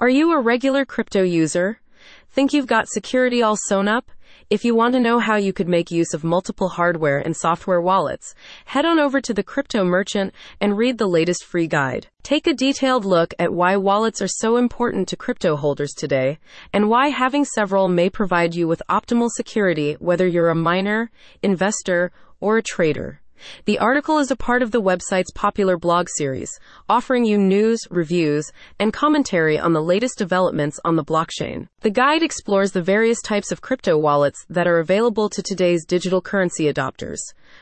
Are you a regular crypto user? Think you've got security all sewn up? If you want to know how you could make use of multiple hardware and software wallets, head on over to the Crypto Merchant and read the latest free guide. Take a detailed look at why wallets are so important to crypto holders today and why having several may provide you with optimal security whether you're a miner, investor, or a trader. The article is a part of the website's popular blog series, offering you news, reviews, and commentary on the latest developments on the blockchain. The guide explores the various types of crypto wallets that are available to today's digital currency adopters.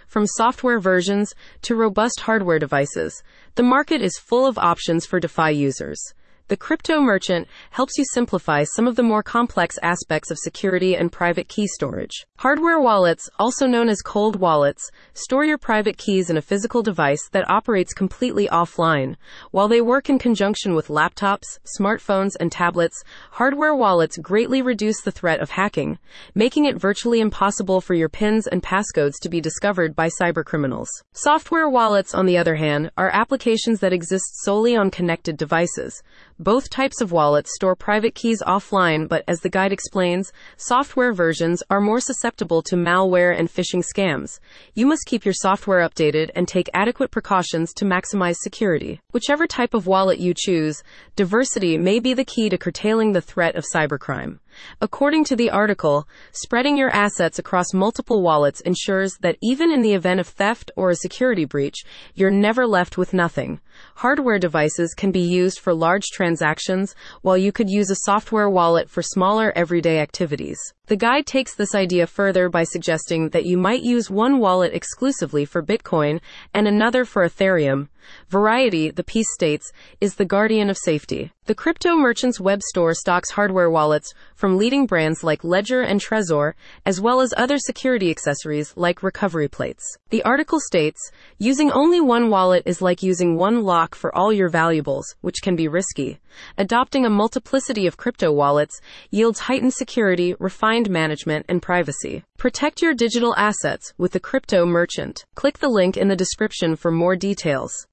From software versions to robust hardware devices, the market is full of options for DeFi users. The crypto merchant helps you simplify some of the more complex aspects of security and private key storage. Hardware wallets, also known as cold wallets, store your private keys in a physical device that operates completely offline. While they work in conjunction with laptops, smartphones, and tablets, hardware wallets greatly reduce the threat of hacking, making it virtually impossible for your PINs and passcodes to be discovered by cybercriminals. Software wallets, on the other hand, are applications that exist solely on connected devices. Both types of wallets store private keys offline, but as the guide explains, software versions are more susceptible to malware and phishing scams. You must keep your software updated and take adequate precautions to maximize security. Whichever type of wallet you choose, diversity may be the key to curtailing the threat of cybercrime. According to the article, spreading your assets across multiple wallets ensures that even in the event of theft or a security breach, you're never left with nothing. Hardware devices can be used for large transactions, while you could use a software wallet for smaller everyday activities. The guide takes this idea further by suggesting that you might use one wallet exclusively for Bitcoin and another for Ethereum. Variety, the piece states, is the guardian of safety. The crypto merchant's web store stocks hardware wallets from leading brands like Ledger and Trezor, as well as other security accessories like recovery plates. The article states, using only one wallet is like using one lock for all your valuables, which can be risky. Adopting a multiplicity of crypto wallets yields heightened security, refined management, and privacy. Protect your digital assets with the crypto merchant. Click the link in the description for more details.